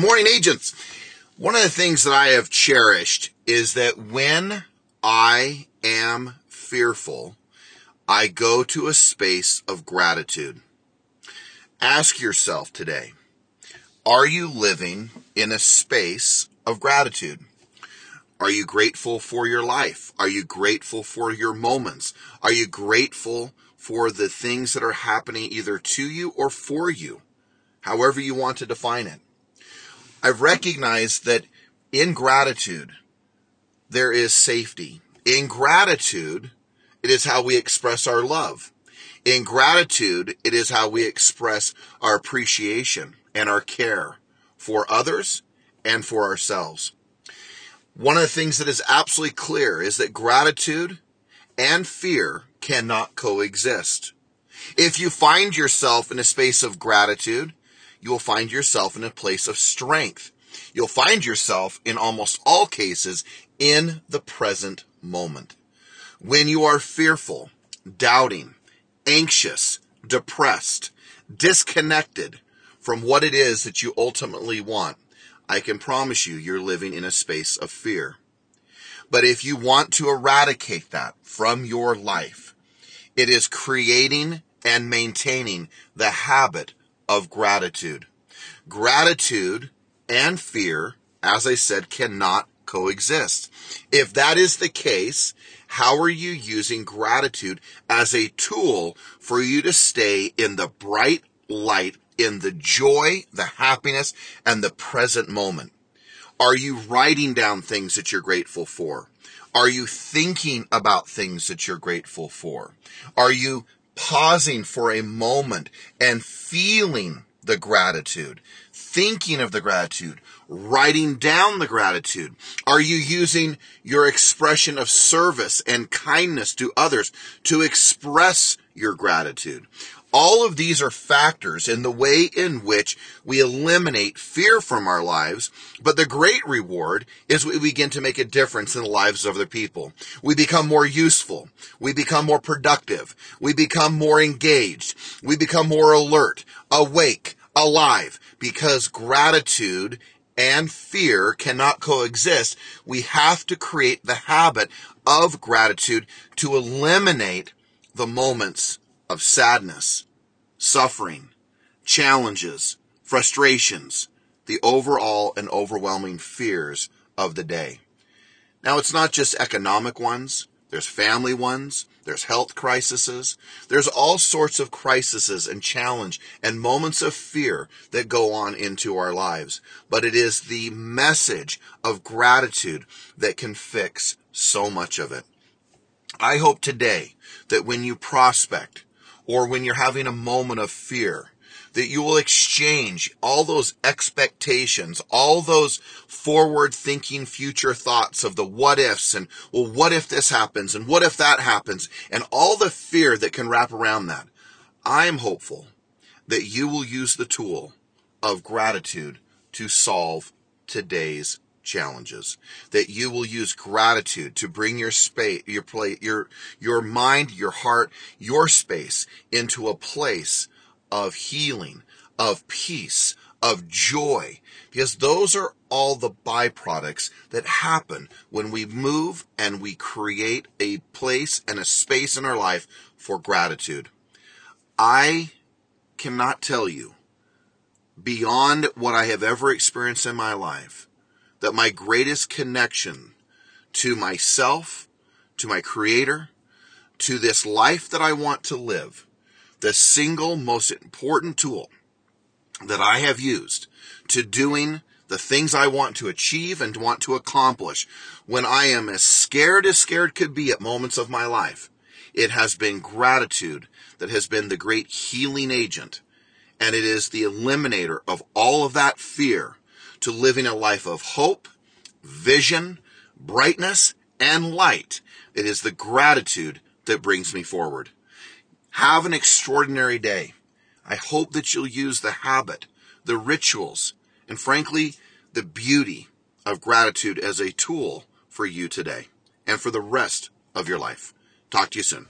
Morning, agents. One of the things that I have cherished is that when I am fearful, I go to a space of gratitude. Ask yourself today, are you living in a space of gratitude? Are you grateful for your life? Are you grateful for your moments? Are you grateful for the things that are happening either to you or for you? However you want to define it. I've recognized that in gratitude, there is safety. In gratitude, it is how we express our love. In gratitude, it is how we express our appreciation and our care for others and for ourselves. One of the things that is absolutely clear is that gratitude and fear cannot coexist. If you find yourself in a space of gratitude, you will find yourself in a place of strength. You'll find yourself in almost all cases in the present moment. When you are fearful, doubting, anxious, depressed, disconnected from what it is that you ultimately want, I can promise you you're living in a space of fear. But if you want to eradicate that from your life, it is creating and maintaining the habit of gratitude. Gratitude and fear, as I said, cannot coexist. If that is the case, how are you using gratitude as a tool for you to stay in the bright light, in the joy, the happiness, and the present moment? Are you writing down things that you're grateful for? Are you thinking about things that you're grateful for? Are you pausing for a moment and feeling the gratitude, thinking of the gratitude, writing down the gratitude? Are you using your expression of service and kindness to others to express your gratitude? All of these are factors in the way in which we eliminate fear from our lives, but the great reward is we begin to make a difference in the lives of other people. We become more useful. We become more productive. We become more engaged. We become more alert, awake, alive, because gratitude and fear cannot coexist. We have to create the habit of gratitude to eliminate the moments of sadness, suffering, challenges, frustrations, the overall and overwhelming fears of the day. Now, it's not just economic ones. There's family ones. There's health crises. There's all sorts of crises and challenge and moments of fear that go on into our lives. But it is the message of gratitude that can fix so much of it. I hope today that when you prospect or when you're having a moment of fear, that you will exchange all those expectations, all those forward thinking future thoughts of the what ifs and, well, what if this happens and what if that happens and all the fear that can wrap around that. I'm hopeful that you will use the tool of gratitude to solve today's challenges that you will use gratitude to bring your space your play your your mind your heart your space into a place of healing, of peace, of joy, because those are all the byproducts that happen when we move and we create a place and a space in our life for gratitude. I cannot tell you beyond what I have ever experienced in my life that my greatest connection to myself, to my creator, to this life that I want to live the single most important tool that I have used to doing the things I want to achieve and want to accomplish when I am as scared as scared could be at moments of my life. It has been gratitude that has been the great healing agent. And it is the eliminator of all of that fear to living a life of hope, vision, brightness, and light. It is the gratitude that brings me forward. Have an extraordinary day. I hope that you'll use the habit, the rituals, and frankly, the beauty of gratitude as a tool for you today and for the rest of your life. Talk to you soon.